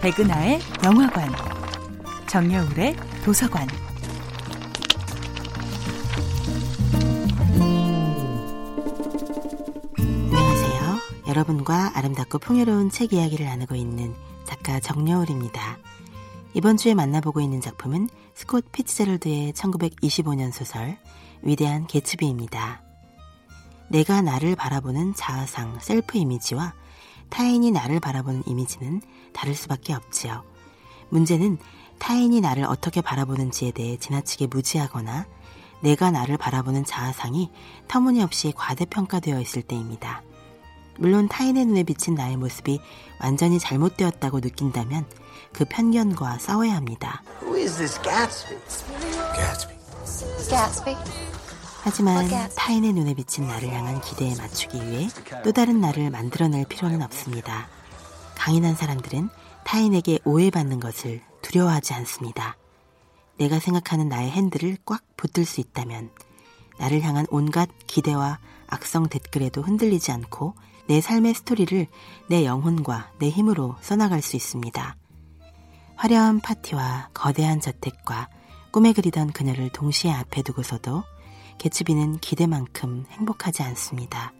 백은하의 영화관, 정여울의 도서관. 안녕하세요. 여러분과 아름답고 풍요로운 책 이야기를 나누고 있는 작가 정여울입니다. 이번 주에 만나보고 있는 작품은 스콧 피츠제럴드의 1925년 소설 위대한 개츠비입니다. 내가 나를 바라보는 자아상 셀프 이미지와 타인이 나를 바라보는 이미지는 다를 수밖에 없지요. 문제는 타인이 나를 어떻게 바라보는지에 대해 지나치게 무지하거나 내가 나를 바라보는 자아상이 터무니없이 과대평가되어 있을 때입니다. 물론 타인의 눈에 비친 나의 모습이 완전히 잘못되었다고 느낀다면 그 편견과 싸워야 합니다. Who is this Gatsby? Gatsby. Gatsby. 하지만 타인의 눈에 비친 나를 향한 기대에 맞추기 위해 또 다른 나를 만들어낼 필요는 없습니다. 강인한 사람들은 타인에게 오해받는 것을 두려워하지 않습니다. 내가 생각하는 나의 핸들을 꽉 붙들 수 있다면 나를 향한 온갖 기대와 악성 댓글에도 흔들리지 않고 내 삶의 스토리를 내 영혼과 내 힘으로 써나갈 수 있습니다. 화려한 파티와 거대한 저택과 꿈에 그리던 그녀를 동시에 앞에 두고서도 개츠비는 기대만큼 행복하지 않습니다.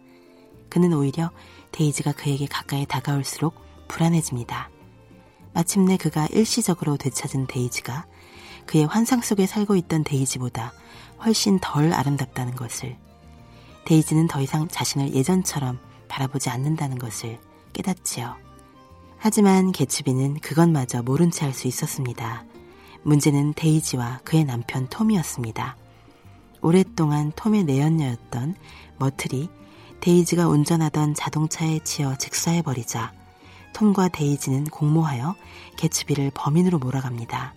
그는 오히려 데이지가 그에게 가까이 다가올수록 불안해집니다. 마침내 그가 일시적으로 되찾은 데이지가 그의 환상 속에 살고 있던 데이지보다 훨씬 덜 아름답다는 것을, 데이지는 더 이상 자신을 예전처럼 바라보지 않는다는 것을 깨닫지요. 하지만 개츠비는 그것마저 모른 채 할 수 있었습니다. 문제는 데이지와 그의 남편 톰이었습니다. 오랫동안 톰의 내연녀였던 머틀이 데이지가 운전하던 자동차에 치여 즉사해버리자 톰과 데이지는 공모하여 개츠비를 범인으로 몰아갑니다.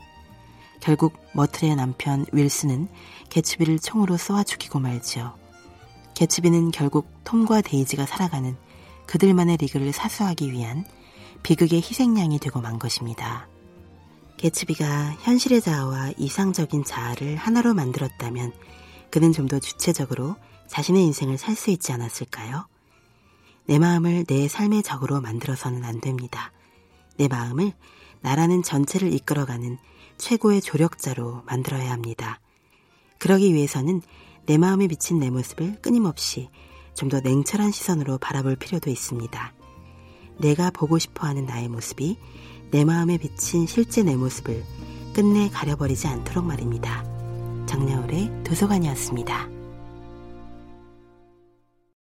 결국 머틀의 남편 윌슨은 개츠비를 총으로 쏘아 죽이고 말지요. 개츠비는 결국 톰과 데이지가 살아가는 그들만의 리그를 사수하기 위한 비극의 희생양이 되고 만 것입니다. 개츠비가 현실의 자아와 이상적인 자아를 하나로 만들었다면 그는 좀 더 주체적으로 자신의 인생을 살 수 있지 않았을까요? 내 마음을 내 삶의 적으로 만들어서는 안 됩니다. 내 마음을 나라는 전체를 이끌어가는 최고의 조력자로 만들어야 합니다. 그러기 위해서는 내 마음에 비친 내 모습을 끊임없이 좀 더 냉철한 시선으로 바라볼 필요도 있습니다. 내가 보고 싶어 하는 나의 모습이 내 마음에 비친 실제 내 모습을 끝내 가려버리지 않도록 말입니다. 정여울의 도서관이었습니다.